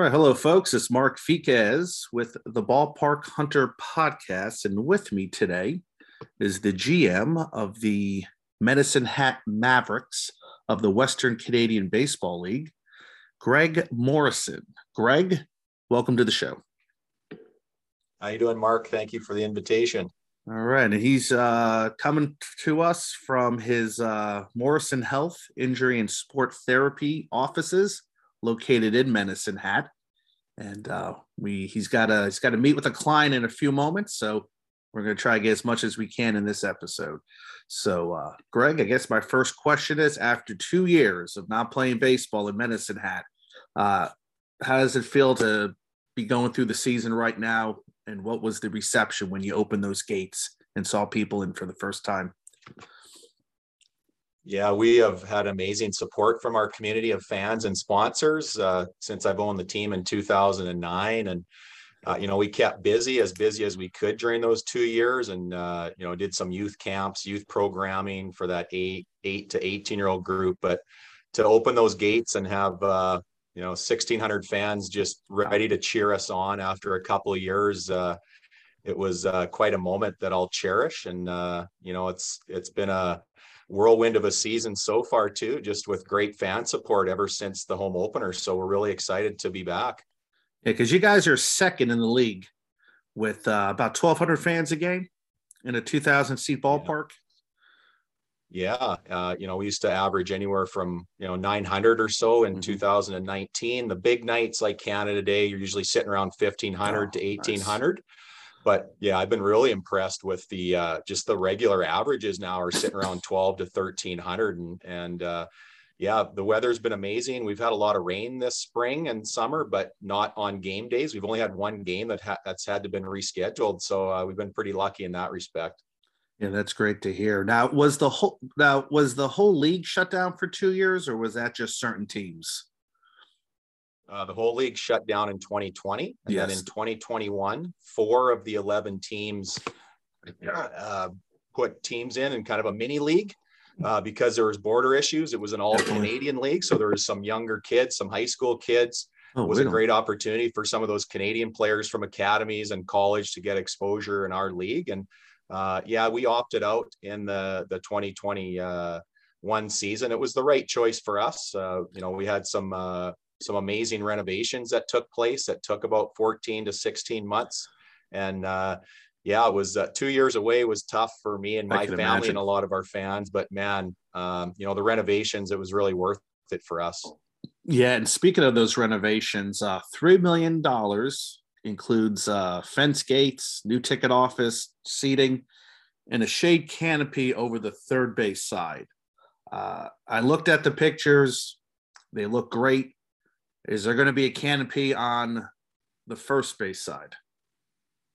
All right, hello, folks. It's Mark Viquez with the Ballpark Hunter podcast, and with me today is the GM of the Medicine Hat Mavericks of the Western Canadian Baseball League, Greg Morrison. Greg, welcome to the show. How you doing, Mark? Thank you for the invitation. All right, and he's uh, coming to us from his uh, Morrison Health Injury and Sport Therapy offices located in Medicine Hat, and uh, we he's got a he's got to meet with a client in a few moments, so we're going to try to get as much as we can in this episode. So, uh, Greg, I guess my first question is: After two years of not playing baseball in Medicine Hat, uh, how does it feel to be going through the season right now? And what was the reception when you opened those gates and saw people in for the first time? Yeah, we have had amazing support from our community of fans and sponsors uh, since I've owned the team in 2009. And, uh, you know, we kept busy, as busy as we could during those two years and, uh, you know, did some youth camps, youth programming for that eight, eight to 18 year old group. But to open those gates and have, uh, you know, 1600 fans just ready to cheer us on after a couple years, uh, it was uh, quite a moment that I'll cherish. And, you know, it's, it's been a, whirlwind of a season so far too, just with great fan support ever since the home opener. So we're really excited to be back. Yeah, because you guys are second in the league with uh, about 1,200 fans a game in a 2,000 seat ballpark. Yeah, uh, you know, we used to average anywhere from you know 900 or so in mm-hmm. 2019. The big nights like Canada Day, you're usually sitting around 1,500 oh, to 1,800. Nice but yeah, I've been really impressed with the uh, just the regular averages now are sitting around 12 to 1300 and and uh, yeah, the weather's been amazing. We've had a lot of rain this spring and summer, but not on game days. We've only had one game that ha- that's had to been rescheduled, so uh, we've been pretty lucky in that respect. Yeah, that's great to hear. Now, was the whole now was the whole league shut down for two years, or was that just certain teams? Uh, the whole league shut down in 2020, and yes. then in 2021, four of the 11 teams uh, put teams in in kind of a mini league uh, because there was border issues. It was an all Canadian league, so there was some younger kids, some high school kids. Oh, it was a great opportunity for some of those Canadian players from academies and college to get exposure in our league. And uh, yeah, we opted out in the the 2021 uh, season. It was the right choice for us. Uh, you know, we had some some amazing renovations that took place that took about 14 to 16 months. And uh, yeah, it was uh, two years away was tough for me and my family imagine. and a lot of our fans. But man, um, you know, the renovations, it was really worth it for us. Yeah. And speaking of those renovations, uh, $3 million includes uh, fence gates, new ticket office, seating, and a shade canopy over the third base side. Uh, I looked at the pictures. They look great. Is there going to be a canopy on the first base side,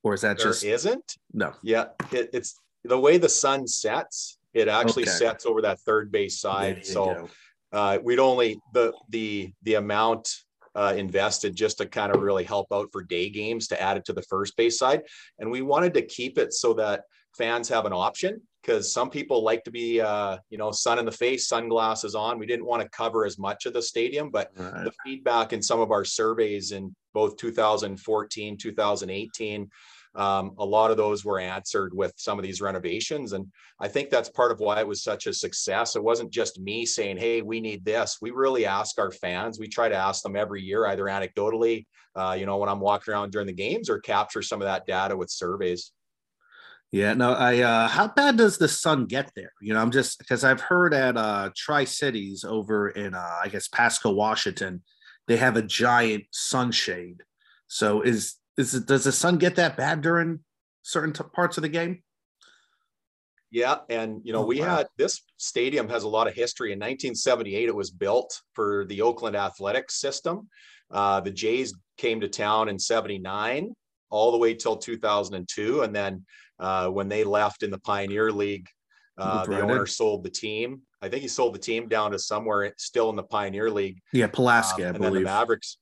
or is that there just isn't? No. Yeah, it, it's the way the sun sets. It actually okay. sets over that third base side. So uh, we'd only the the the amount uh, invested just to kind of really help out for day games to add it to the first base side, and we wanted to keep it so that fans have an option because some people like to be, uh, you know, sun in the face, sunglasses on. We didn't want to cover as much of the stadium, but right. the feedback in some of our surveys in both 2014, 2018, um, a lot of those were answered with some of these renovations. And I think that's part of why it was such a success. It wasn't just me saying, hey, we need this. We really ask our fans. We try to ask them every year, either anecdotally, uh, you know, when I'm walking around during the games or capture some of that data with surveys. Yeah, no, I uh how bad does the sun get there? You know, I'm just because I've heard at uh Tri Cities over in uh I guess Pasco, Washington, they have a giant sunshade. So is is it does the sun get that bad during certain t- parts of the game? Yeah, and you know, oh, we wow. had this stadium has a lot of history. In 1978, it was built for the Oakland athletics system. Uh, the Jays came to town in 79 all the way till 2002 and then uh, when they left in the Pioneer League. Uh, the owner sold the team. I think he sold the team down to somewhere still in the Pioneer League. Yeah, Pulaski, um, and believe. the Mavericks.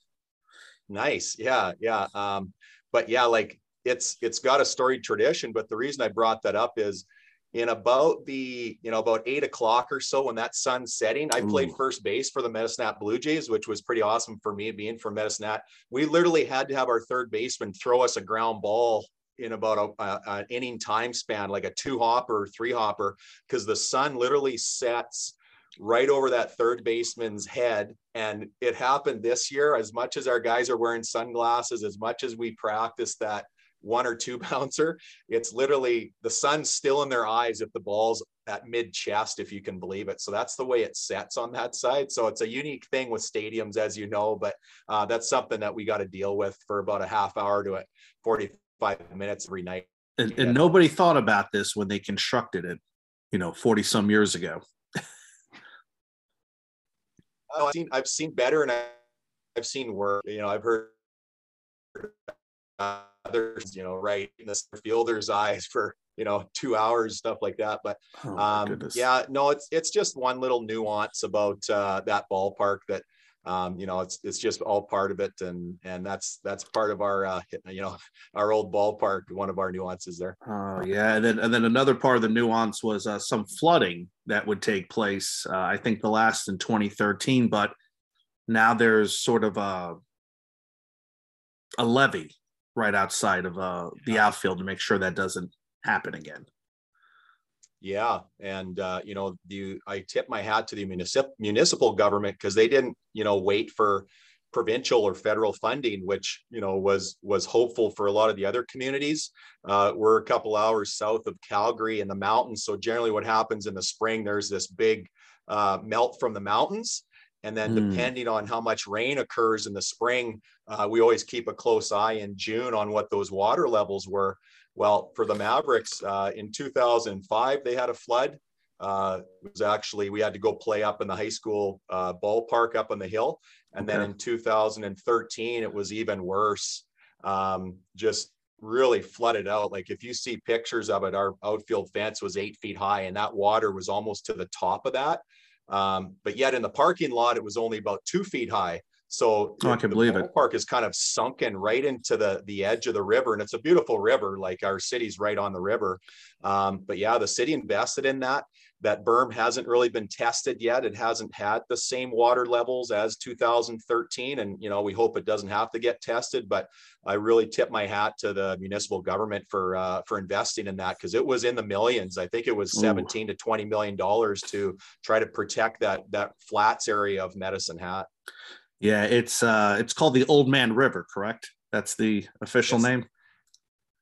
Nice, yeah, yeah. Um, but yeah, like it's it's got a storied tradition. But the reason I brought that up is, in about the you know about eight o'clock or so when that sun's setting i played first base for the medicine blue jays which was pretty awesome for me being from medicine we literally had to have our third baseman throw us a ground ball in about a, a, an inning time span, like a two hopper, three hopper, because the sun literally sets right over that third baseman's head. And it happened this year. As much as our guys are wearing sunglasses, as much as we practice that one or two bouncer, it's literally the sun's still in their eyes if the ball's at mid chest, if you can believe it. So that's the way it sets on that side. So it's a unique thing with stadiums, as you know, but uh, that's something that we got to deal with for about a half hour to it, 40, five minutes every night. And, and nobody thought about this when they constructed it, you know, 40 some years ago. oh, I've seen, I've seen better and I've seen worse. You know, I've heard others, you know, right in the fielder's eyes for you know two hours stuff like that but oh, um, yeah no it's it's just one little nuance about uh, that ballpark that um, you know it's it's just all part of it, and and that's that's part of our uh, you know our old ballpark. One of our nuances there. Oh yeah, and then and then another part of the nuance was uh, some flooding that would take place. Uh, I think the last in 2013, but now there's sort of a a levee right outside of uh, the outfield to make sure that doesn't happen again. Yeah, and uh, you know, the I tip my hat to the municipal municipal government because they didn't, you know, wait for provincial or federal funding, which you know was was hopeful for a lot of the other communities. Uh, we're a couple hours south of Calgary in the mountains, so generally, what happens in the spring, there's this big uh, melt from the mountains, and then mm. depending on how much rain occurs in the spring, uh, we always keep a close eye in June on what those water levels were. Well, for the Mavericks uh, in 2005, they had a flood. Uh, it was actually, we had to go play up in the high school uh, ballpark up on the hill. And then in 2013, it was even worse. Um, just really flooded out. Like if you see pictures of it, our outfield fence was eight feet high and that water was almost to the top of that. Um, but yet in the parking lot, it was only about two feet high. So oh, I can believe it. Park is kind of sunken right into the the edge of the river, and it's a beautiful river. Like our city's right on the river. Um, but yeah, the city invested in that that berm hasn't really been tested yet. It hasn't had the same water levels as 2013. And, you know, we hope it doesn't have to get tested, but I really tip my hat to the municipal government for, uh, for investing in that because it was in the millions. I think it was 17 Ooh. to 20 million dollars to try to protect that, that flats area of Medicine Hat. Yeah, it's uh, it's called the Old Man River, correct? That's the official it's, name.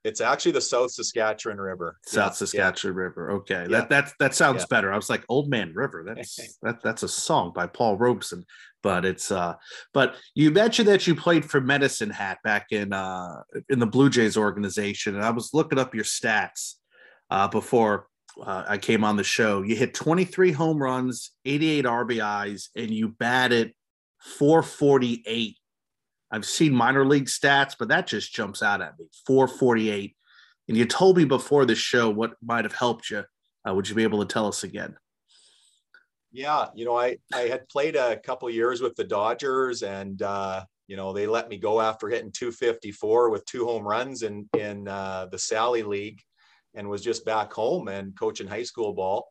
It's actually the South Saskatchewan River. South yeah, Saskatchewan yeah. River. Okay, yeah. that that that sounds better. I was like Old Man River. That's that that's a song by Paul Robeson, but it's uh. But you mentioned that you played for Medicine Hat back in uh in the Blue Jays organization, and I was looking up your stats uh, before uh, I came on the show. You hit 23 home runs, 88 RBIs, and you batted 448 I've seen minor league stats, but that just jumps out at me 448. And you told me before the show what might have helped you. Uh, would you be able to tell us again? Yeah, you know, I I had played a couple years with the Dodgers, and uh, you know they let me go after hitting 254 with two home runs in in uh, the Sally League, and was just back home and coaching high school ball.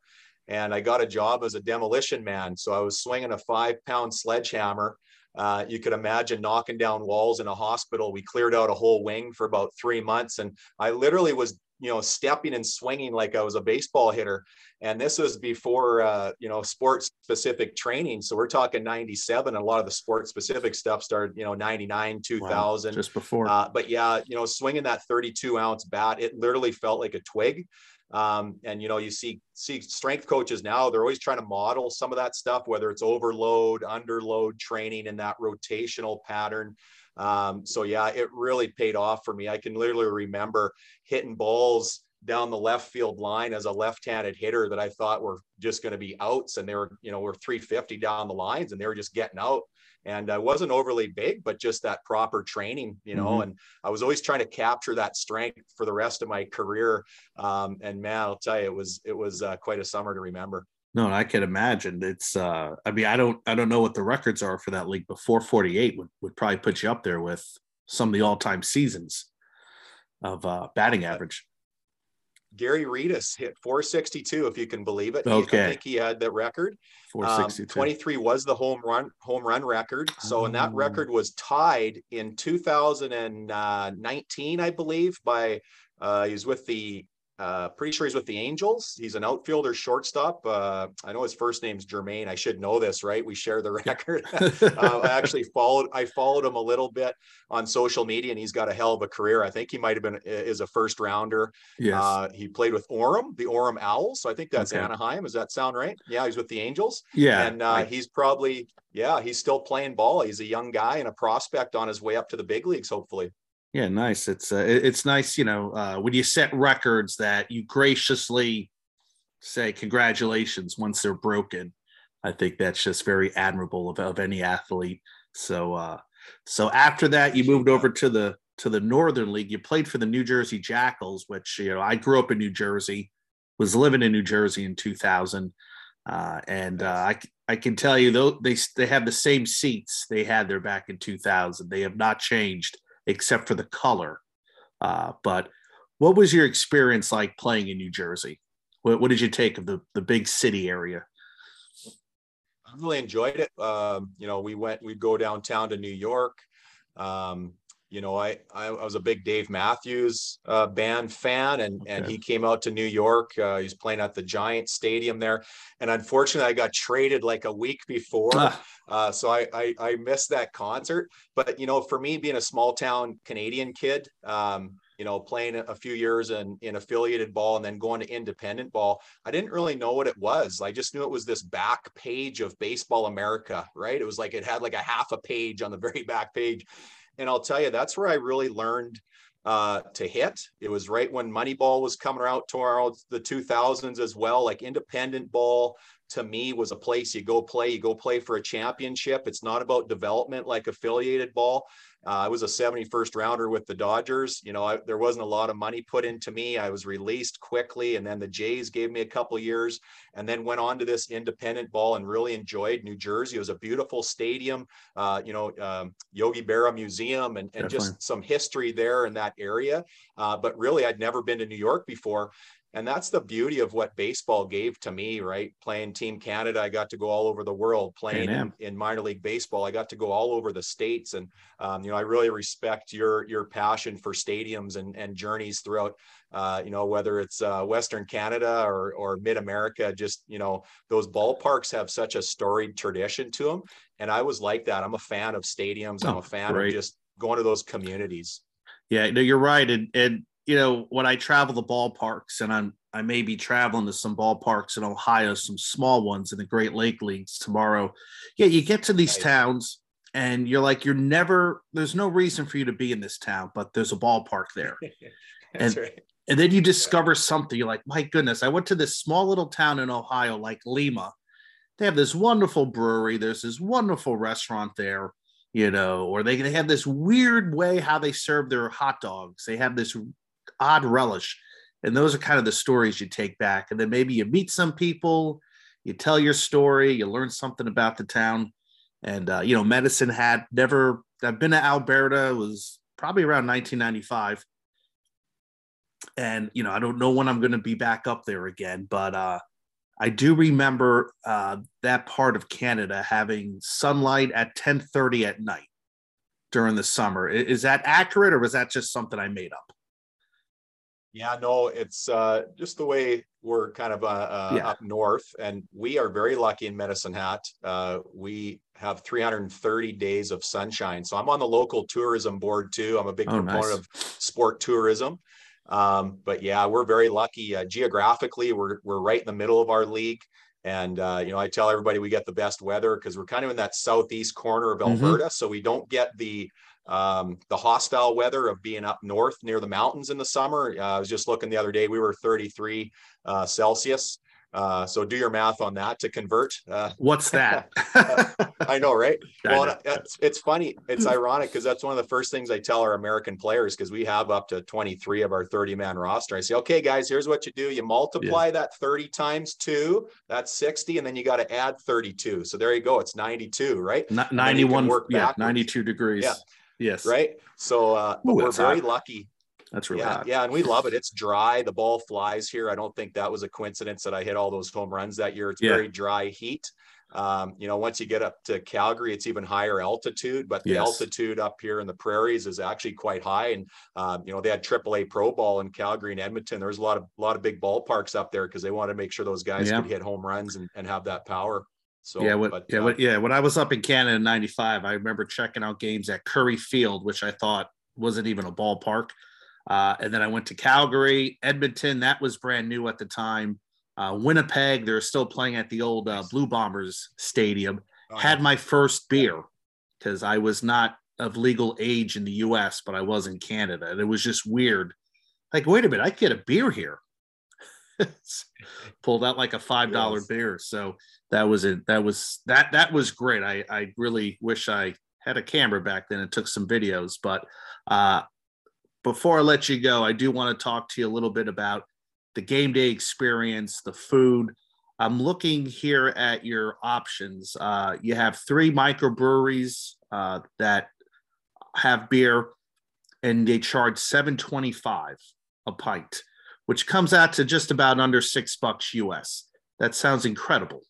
And I got a job as a demolition man, so I was swinging a five pound sledgehammer uh, you could imagine knocking down walls in a hospital. We cleared out a whole wing for about three months, and I literally was, you know, stepping and swinging like I was a baseball hitter. And this was before, uh, you know, sports specific training. So we're talking 97. And a lot of the sports specific stuff started, you know, 99, 2000. Wow, just before. Uh, but yeah, you know, swinging that 32 ounce bat, it literally felt like a twig. Um, and you know, you see see strength coaches now; they're always trying to model some of that stuff, whether it's overload, underload training and that rotational pattern. Um, so yeah, it really paid off for me. I can literally remember hitting balls down the left field line as a left-handed hitter that I thought were just going to be outs, and they were, you know, were 350 down the lines, and they were just getting out and I wasn't overly big, but just that proper training, you know. Mm-hmm. And I was always trying to capture that strength for the rest of my career. Um, and man, I'll tell you, it was it was uh, quite a summer to remember. No, I can imagine. It's uh I mean, I don't I don't know what the records are for that league, but 448 would, would probably put you up there with some of the all-time seasons of uh batting average. Gary Reedus hit 462, if you can believe it. Okay. He, I think he had the record. 462. Um, 23 was the home run home run record. So, oh. and that record oh. was tied in 2019, I believe, by uh, he was with the uh, pretty sure he's with the Angels. He's an outfielder, shortstop. Uh, I know his first name's Jermaine. I should know this, right? We share the record. uh, I actually followed. I followed him a little bit on social media, and he's got a hell of a career. I think he might have been is a first rounder. Yes. Uh, he played with Orem, the Orem Owls. So I think that's okay. Anaheim. Does that sound right? Yeah, he's with the Angels. Yeah, and uh, he's probably yeah he's still playing ball. He's a young guy and a prospect on his way up to the big leagues, hopefully. Yeah, nice. It's uh, it's nice, you know, uh, when you set records that you graciously say congratulations once they're broken. I think that's just very admirable of, of any athlete. So uh, so after that, you moved over to the to the Northern League. You played for the New Jersey Jackals, which you know I grew up in New Jersey, was living in New Jersey in 2000, uh, and uh, I I can tell you though they they have the same seats they had there back in 2000. They have not changed except for the color. Uh, but what was your experience like playing in New Jersey? What, what did you take of the, the big city area? I really enjoyed it. Um, you know, we went, we'd go downtown to New York. Um, you know, I, I was a big Dave Matthews uh, band fan, and okay. and he came out to New York. Uh, he's playing at the Giant Stadium there, and unfortunately, I got traded like a week before, ah. uh, so I, I, I missed that concert. But you know, for me, being a small town Canadian kid, um, you know, playing a few years in, in affiliated ball and then going to independent ball, I didn't really know what it was. I just knew it was this back page of Baseball America, right? It was like it had like a half a page on the very back page. And I'll tell you, that's where I really learned uh, to hit. It was right when Moneyball was coming out towards the 2000s as well. Like independent ball to me was a place you go play, you go play for a championship. It's not about development like affiliated ball. Uh, I was a 71st rounder with the Dodgers. You know, I, there wasn't a lot of money put into me. I was released quickly, and then the Jays gave me a couple years, and then went on to this independent ball and really enjoyed New Jersey. It was a beautiful stadium. Uh, you know, um, Yogi Berra Museum, and, and just some history there in that area. Uh, but really, I'd never been to New York before, and that's the beauty of what baseball gave to me right? Playing team canada i got to go all over the world playing in, in, minor league baseball. I got to go all over the states. And um, you know i really respect your your passion for stadiums and, and journeys throughout uh, you know whether it's uh, western canada or, or mid-america just you know those ballparks have such a storied tradition to them and i was like that. I'm a fan of stadiums. Oh, i'm a fan great. of just going to those communities. Yeah no you're right. And, and you know, when I travel the ballparks and I'm I may be traveling to some ballparks in Ohio, some small ones in the Great Lake Leagues tomorrow. Yeah, you get to these nice. towns and you're like, you're never there's no reason for you to be in this town, but there's a ballpark there. and, right. and then you discover something. You're like, my goodness, I went to this small little town in Ohio, like Lima. They have this wonderful brewery, there's this wonderful restaurant there you know, or they, they have this weird way how they serve their hot dogs. They have this odd relish. And those are kind of the stories you take back. And then maybe you meet some people, you tell your story, you learn something about the town. And, uh, you know, Medicine Hat never, I've been to Alberta, It was probably around 1995. And, you know, I don't know when I'm going to be back up there again, but uh, I do remember uh, that part of Canada having sunlight at 1030 at night during the summer. Is that accurate or was that just something I made up? Yeah, no, it's uh, just the way we're kind of uh, uh, yeah. up north, and we are very lucky in Medicine Hat. Uh, we have 330 days of sunshine. So I'm on the local tourism board too. I'm a big oh, proponent nice. of sport tourism. Um, but yeah, we're very lucky uh, geographically. We're we're right in the middle of our league, and uh, you know I tell everybody we get the best weather because we're kind of in that southeast corner of mm-hmm. Alberta, mm-hmm. so we don't get the um, the hostile weather of being up north near the mountains in the summer. Uh, I was just looking the other day, we were 33 uh, Celsius. Uh, so do your math on that to convert. Uh, What's that? I know, right? well, it's, it's funny. It's ironic because that's one of the first things I tell our American players because we have up to 23 of our 30 man roster. I say, okay, guys, here's what you do. You multiply yeah. that 30 times two, that's 60, and then you got to add 32. So there you go. It's 92, right? N- 91, Work yeah, 92 degrees. Yeah. Yes. Right. So uh, Ooh, we're very hot. lucky. That's really yeah, hot. yeah, and we love it. It's dry. The ball flies here. I don't think that was a coincidence that I hit all those home runs that year. It's yeah. very dry heat. Um, you know, once you get up to Calgary, it's even higher altitude, but the yes. altitude up here in the prairies is actually quite high. And um, you know, they had AAA Pro Ball in Calgary and Edmonton. There's a lot of a lot of big ballparks up there because they wanted to make sure those guys yeah. could hit home runs and, and have that power. So yeah, what, but, yeah, uh, what, yeah. When I was up in Canada in '95, I remember checking out games at Curry Field, which I thought wasn't even a ballpark. Uh, and then I went to Calgary, Edmonton. That was brand new at the time. Uh, Winnipeg, they're still playing at the old uh, Blue Bombers Stadium. Oh, Had my first beer because I was not of legal age in the U.S., but I was in Canada, and it was just weird. Like, wait a minute, I get a beer here. Pulled out like a five dollar yes. beer, so that was it. That was that that was great. I I really wish I had a camera back then and took some videos, but uh, before I let you go, I do want to talk to you a little bit about the game day experience, the food. I'm looking here at your options. Uh, you have three microbreweries uh, that have beer, and they charge 7.25 a pint, which comes out to just about under six bucks US. That sounds incredible.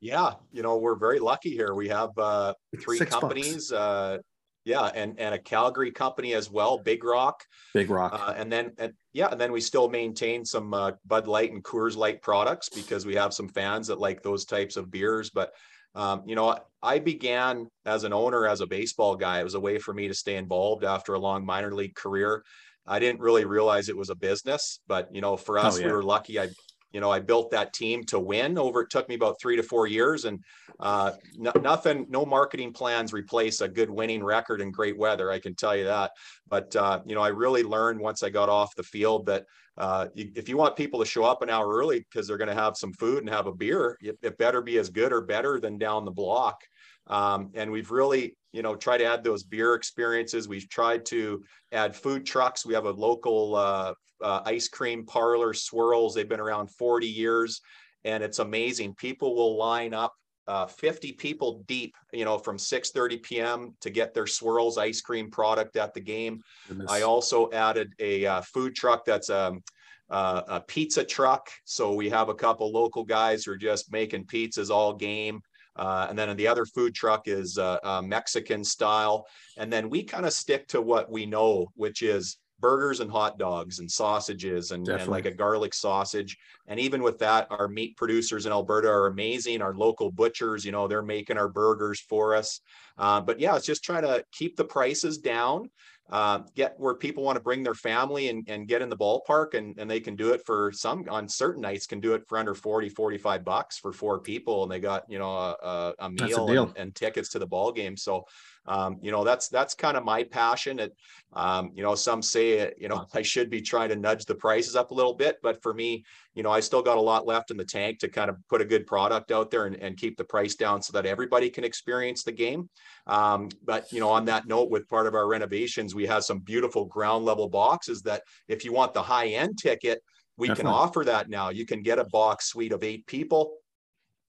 Yeah, you know we're very lucky here. We have uh, three six companies. Uh, yeah, and and a Calgary company as well, Big Rock. Big Rock. Uh, and then and yeah, and then we still maintain some uh, Bud Light and Coors Light products because we have some fans that like those types of beers. But um, you know, I began as an owner as a baseball guy. It was a way for me to stay involved after a long minor league career. I didn't really realize it was a business, but you know, for us, oh, yeah. we were lucky. I you know, I built that team to win over, it took me about three to four years and uh, nothing, no marketing plans replace a good winning record and great weather. I can tell you that. But, uh, you know, I really learned once I got off the field that uh, if you want people to show up an hour early because they're going to have some food and have a beer, it, it, better be as good or better than down the block. Um, and we've really, you know, try to add those beer experiences. We've tried to add food trucks. We have a local uh, uh, ice cream parlor, Swirls. They've been around 40 years, and it's amazing. People will line up uh, 50 people deep, you know, from 6:30 p.m. to get their Swirls ice cream product at the game. Goodness. I also added a uh, food truck that's um, uh, a pizza truck. So we have a couple local guys who are just making pizzas all game. Uh, and then the other food truck is uh, uh, Mexican style. And then we kind of stick to what we know, which is burgers and hot dogs and sausages and, and, like a garlic sausage. And even with that, our meat producers in Alberta are amazing. Our local butchers, you know, they're making our burgers for us. Uh, but yeah, it's just trying to keep the prices down, uh, get where people want to bring their family and, and get in the ballpark and, and they can do it for some on certain nights can do it for under 40, 45 bucks for four people. And they got, you know, a, a meal a and, and tickets to the ball game. So um, you know that's that's kind of my passion it um, you know some say you know i should be trying to nudge the prices up a little bit but for me you know i still got a lot left in the tank to kind of put a good product out there and, and keep the price down so that everybody can experience the game um, but you know on that note with part of our renovations we have some beautiful ground level boxes that if you want the high end ticket we Definitely. can offer that now you can get a box suite of eight people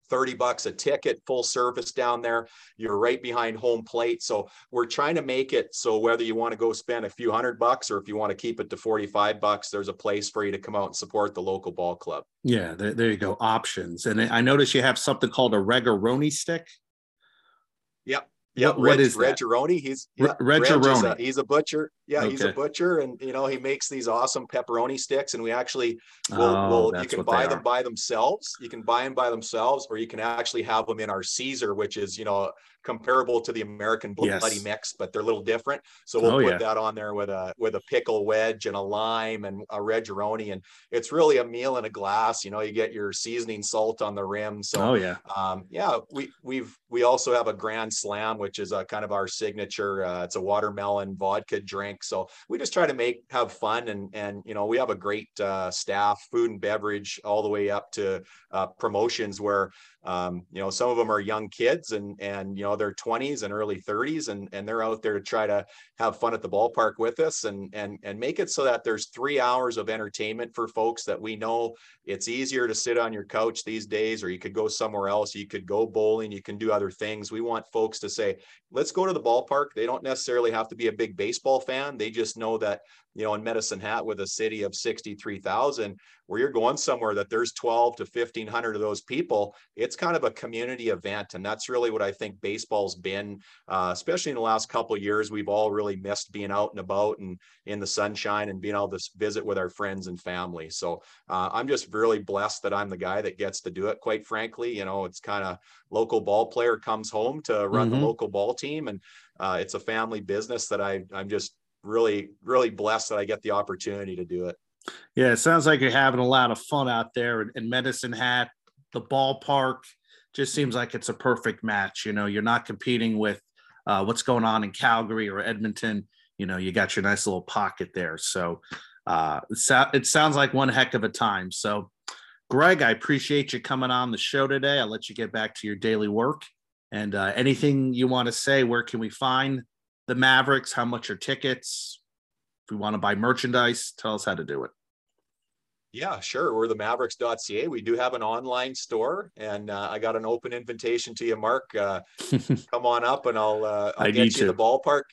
30 bucks a ticket, full service down there. You're right behind home plate. So we're trying to make it so whether you want to go spend a few hundred bucks or if you want to keep it to 45 bucks, there's a place for you to come out and support the local ball club. Yeah, there, there you go. Options. And I notice you have something called a Regaroni stick. Yep. Yep. what, what is Reg Reggeroni. He's yeah, Reg, Reg he's a butcher. Yeah, okay. he's a butcher, and you know he makes these awesome pepperoni sticks. And we actually, will oh, will you can buy them by themselves. You can buy them by themselves, or you can actually have them in our Caesar, which is you know comparable to the American Bloody yes. Mix, but they're a little different. So we'll oh, put yeah. that on there with a with a pickle wedge and a lime and a Reggeroni, and it's really a meal in a glass. You know, you get your seasoning salt on the rim. So oh yeah, um, yeah. We we've we also have a Grand Slam, which is a kind of our signature. Uh, it's a watermelon vodka drink. So we just try to make have fun and and you know we have a great uh, staff, food and beverage, all the way up to uh, promotions where um, you know some of them are young kids and and you know they're 20s and early 30s and and they're out there to try to have fun at the ballpark with us and and and make it so that there's three hours of entertainment for folks that we know. It's easier to sit on your couch these days or you could go somewhere else. You could go bowling. You can do other things. We want folks to say let's go to the ballpark. They don't necessarily have to be a big baseball fan. They just know that you know, in Medicine Hat with a city of 63,000, where you're going somewhere that there's 12 to 1500 of those people, it's kind of a community event. And that's really what I think baseball's been, uh, especially in the last couple years. We've all really missed being out and about and in the sunshine and being able to visit with our friends and family. So uh, I'm just really blessed that I'm the guy that gets to do it, quite frankly. You know, it's kind of local ball player comes home to run mm-hmm. the local ball team. And uh, it's a family business that I, I'm just really, really blessed that I get the opportunity to do it. Yeah, it sounds like you're having a lot of fun out there in Medicine Hat. The ballpark just seems like it's a perfect match. You know, you're not competing with uh, what's going on in Calgary or Edmonton. You know, you got your nice little pocket there. So uh, it, so- it sounds like one heck of a time. So, Greg, I appreciate you coming on the show today. I'll let you get back to your daily work. And uh, anything you want to say, where can we find the Mavericks? How much are tickets? If we want to buy merchandise, tell us how to do it. Yeah, sure. We're the mavericks.ca. We do have an online store, and uh, I got an open invitation to you, Mark. Uh, come on up, and I'll, uh, I'll get you to. the ballpark.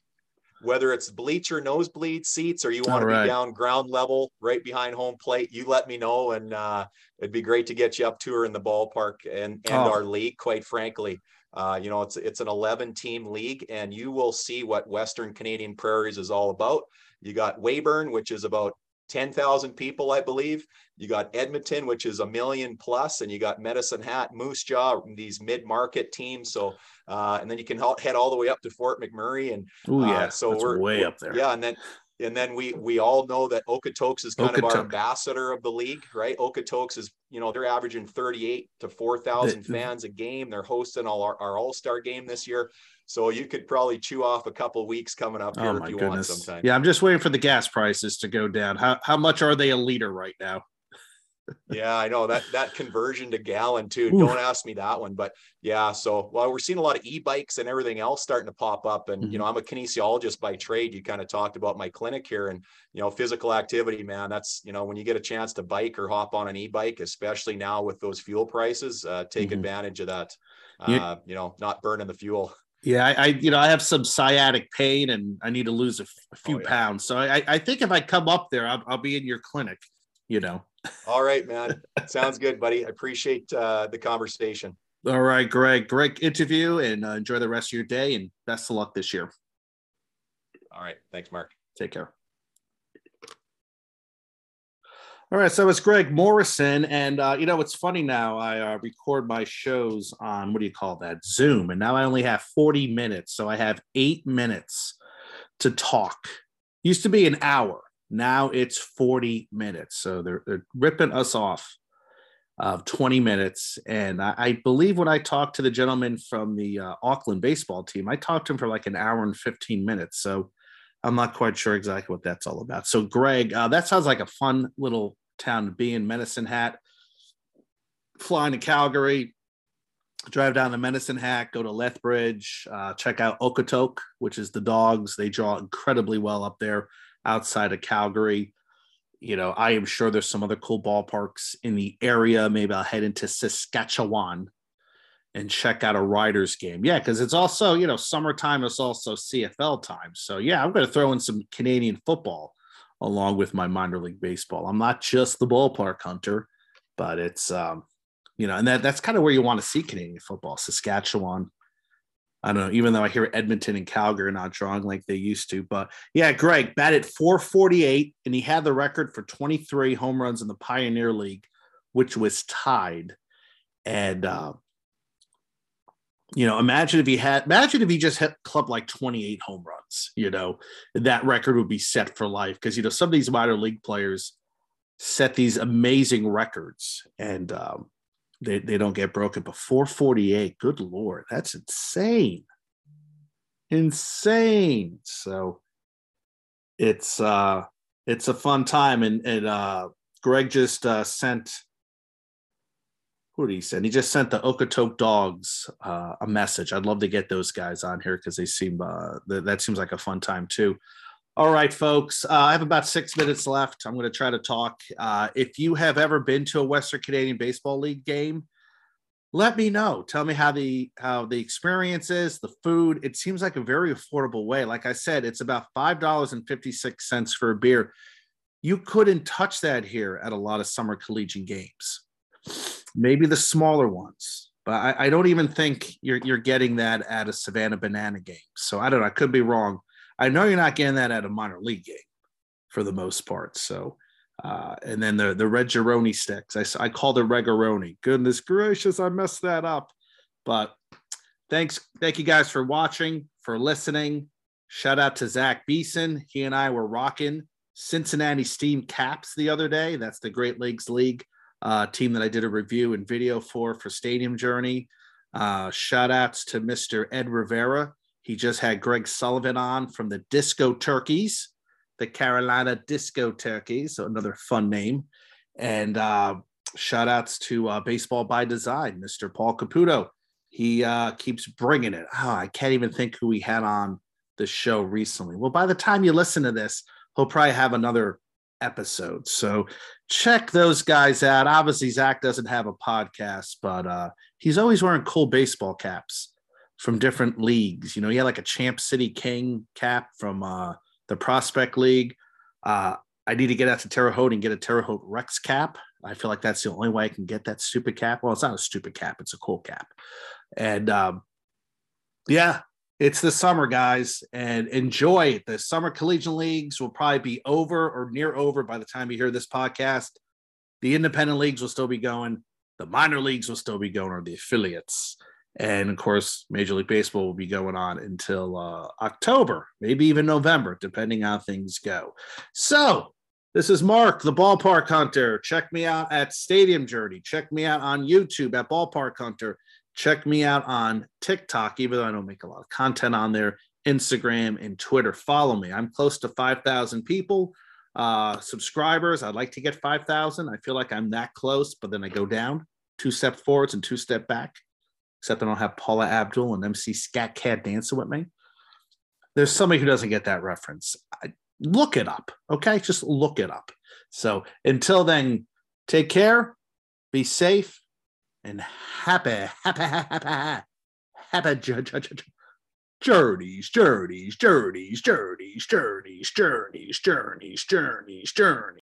Whether it's bleacher nosebleed seats or you want to right. be down ground level right behind home plate, you let me know, and uh, it'd be great to get you up to her in the ballpark and and oh. our league. Quite frankly, uh, you know, it's it's an 11 team league, and you will see what Western Canadian Prairies is all about. You got Weyburn, which is about 10,000 people, I believe. You got Edmonton, which is a million plus, and you got Medicine Hat, Moose Jaw, these mid market teams. So, uh, and then you can head all the way up to Fort McMurray. And oh yeah, uh, so we're way up there. Yeah, and then and then we we all know that Okotoks is kind Okotok. of our ambassador of the league, right? Okotoks is you know they're averaging 38 to 4,000 fans a game. They're hosting all our, our All Star game this year, so you could probably chew off a couple weeks coming up here oh if you goodness. want sometime. Yeah, I'm just waiting for the gas prices to go down. How how much are they a liter right now? yeah, I know that that conversion to gallon too. Don't ask me that one, but yeah. So well, we're seeing a lot of e-bikes and everything else starting to pop up. And mm-hmm. you know, I'm a kinesiologist by trade. You kind of talked about my clinic here, and you know, physical activity, man. That's you know, when you get a chance to bike or hop on an e-bike, especially now with those fuel prices, uh, take mm-hmm. advantage of that. Uh, you know, not burning the fuel. Yeah, I, I, you know I have some sciatic pain and I need to lose a, a few oh, yeah. pounds. So I, I think if I come up there, I'll, I'll be in your clinic. You know. All right, man. Sounds good, buddy. I appreciate uh, the conversation. All right, Greg. Great interview and uh, enjoy the rest of your day and best of luck this year. All right. Thanks, Mark. Take care. All right, so it's Greg Morrison, and uh, you know it's funny now. I uh, record my shows on what do you call that Zoom, and now I only have forty minutes, so I have eight minutes to talk. Used to be an hour, now it's 40 minutes. So they're, they're ripping us off of 20 minutes. And I, I, believe when I talked to the gentleman from the uh, Auckland baseball team, I talked to him for like an hour and 15 minutes. So I'm not quite sure exactly what that's all about. So, Greg, uh, that sounds like a fun little town to be in Medicine Hat. Flying to Calgary, drive down to Medicine Hat, go to Lethbridge, uh, check out Okotok, which is the Dawgs. They draw incredibly well up there outside of Calgary. You know, I am sure there's some other cool ballparks in the area. Maybe I'll head into Saskatchewan and check out a Riders game. Yeah, because it's also, you know, summertime, is also CFL time. So, yeah, I'm going to throw in some Canadian football along with my minor league baseball. I'm not just the ballpark hunter, but it's, um, you know, and that, that's kind of where you want to see Canadian football, Saskatchewan, I don't know, even though I hear Edmonton and Calgary are not drawing like they used to. But yeah, Greg batted 448, and he had the record for 23 home runs in the Pioneer League, which was tied. And, uh, you know, imagine if he had, imagine if he just hit club like 28 home runs, you know, that record would be set for life. Cause, you know, some of these minor league players set these amazing records. And, um, they, they don't get broken. But 448, good lord, that's insane. Insane. So it's uh it's a fun time. And and uh Greg just uh sent what did he send? He just sent the Okotok Dawgs uh, a message. I'd love to get those guys on here because they seem uh, th- that seems like a fun time too. All right, folks. Uh, I have about six minutes left. I'm going to try to talk. Uh, if you have ever been to a Western Canadian Baseball League game, let me know. Tell me how the how the experience is, the food. It seems like a very affordable way. Like I said, it's about five dollars and fifty six cents for a beer. You couldn't touch that here at a lot of summer collegiate games. Maybe the smaller ones, but I, I don't even think you're you're getting that at a Savannah Banana game. So I don't know. I could be wrong. I know you're not getting that at a minor league game for the most part. So uh, and then the the red Gironi sticks. I, I call the Regaroni. Goodness gracious, I messed that up. But thanks, thank you guys for watching, for listening. Shout out to Zach Beeson. He and I were rocking Cincinnati Steam caps the other day. That's the Great Lakes League uh, team that I did a review and video for for Stadium Journey. Uh, shout outs to Mr. Ed Rivera. He just had Greg Sullivan on from the Disco Turkeys the Carolina Disco Turkeys, so another fun name. And uh, shout outs to uh, Baseball by Design, Mr. Paul Caputo. He uh, keeps bringing it. Oh, I can't even think who we had on the show recently. Well, by the time you listen to this, he'll probably have another episode. So check those guys out. Obviously, Zach doesn't have a podcast, but uh, he's always wearing cool baseball caps from different leagues. You know, he had like a Champ City King cap from uh, the Prospect League. Uh, I need to get out to Terre Haute and get a Terre Haute Rex cap. I feel like that's the only way I can get that stupid cap. Well, it's not a stupid cap; it's a cool cap. And um, yeah, it's the summer, guys, and enjoy it. The summer collegiate leagues will probably be over or near over by the time you hear this podcast. The independent leagues will still be going. The minor leagues will still be going, or the affiliates. And of course, Major League Baseball will be going on until uh, October, maybe even November, depending how things go. So, this is Mark, the Ballpark Hunter. Check me out at Stadium Journey. Check me out on YouTube at Ballpark Hunter. Check me out on TikTok, even though I don't make a lot of content on there, Instagram and Twitter. Follow me. I'm close to 5,000 people, uh, subscribers. I'd like to get 5,000. I feel like I'm that close, but then I go down two step forwards and two step back except I don't have Paula Abdul and MC Skat Kat dancing with me. There's somebody who doesn't get that reference. I, look it up, okay? Just look it up. So until then, take care, be safe, and happy, happy, happy, happy, journeys, journeys, journeys, journeys, journeys, journeys, journeys, journeys, journeys.